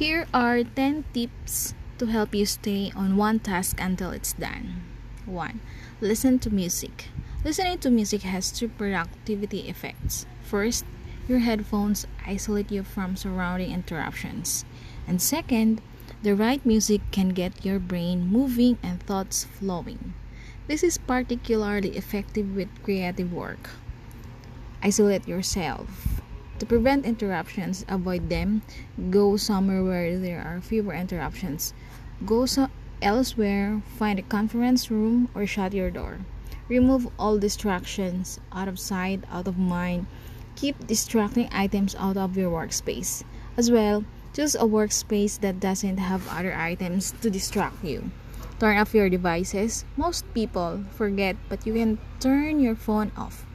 Here are 10 tips to help you stay on one task until it's done. 1. Listen to music. Listening to music has two productivity effects. First, your headphones isolate you from surrounding interruptions. And second, the right music can get your brain moving and thoughts flowing. This is particularly effective with creative work. Isolate yourself. To prevent interruptions, avoid them. Go somewhere where there are fewer interruptions. Go so- elsewhere, find a conference room, or shut your door. Remove all distractions out of sight, out of mind. Keep distracting items out of your workspace. As well, choose a workspace that doesn't have other items to distract you. Turn off your devices. Most people forget, but you can turn your phone off.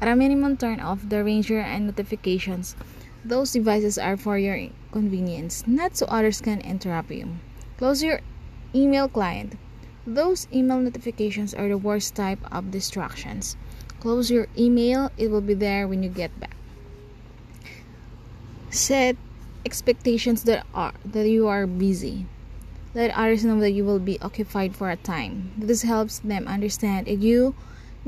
At a minimum, turn off the ringer and notifications. Those devices are for your convenience, not so others can interrupt you. Close your email client. Those email notifications are the worst type of distractions. Close your email, it will be there when you get back. Set expectations that are that you are busy. Let others know that you will be occupied for a time. This helps them understand that you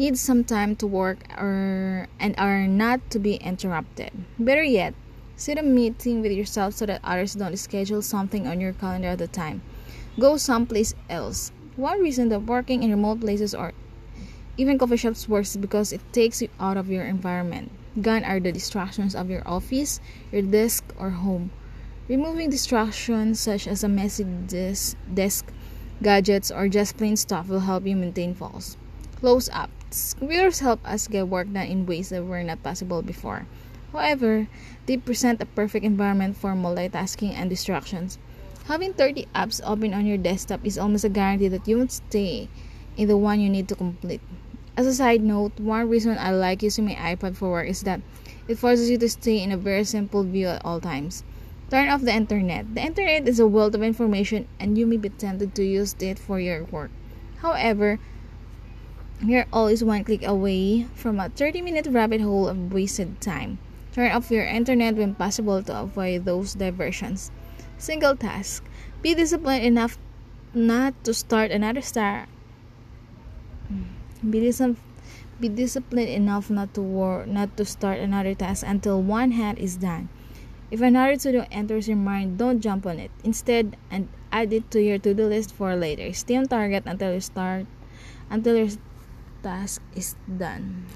need some time to work or and are not to be interrupted. Better yet, set a meeting with yourself so that others don't schedule something on your calendar at the time. Go someplace else. One reason that working in remote places or even coffee shops works is because it takes you out of your environment. Gone are the distractions of your office, your desk, or home. Removing distractions such as a messy desk, desk gadgets, or just plain stuff will help you maintain focus. Close apps. Computers help us get work done in ways that were not possible before. However, they present a perfect environment for multitasking and distractions. Having 30 apps open on your desktop is almost a guarantee that you won't stay in the one you need to complete. As a side note, one reason I like using my iPad for work is that it forces you to stay in a very simple view at all times. Turn off the internet. The internet is a wealth of information and you may be tempted to use it for your work. However, you're always one click away from a 30 minute rabbit hole of wasted time. Turn off your internet when possible to avoid those diversions. Single task. Be disciplined enough not to start another star. Hmm. Be, dis- be disciplined enough not to work, not to start another task until one hand is done. If another to-do enters your mind, don't jump on it. Instead, and add it to your to-do list for later. Stay on target until you start, until your task is done.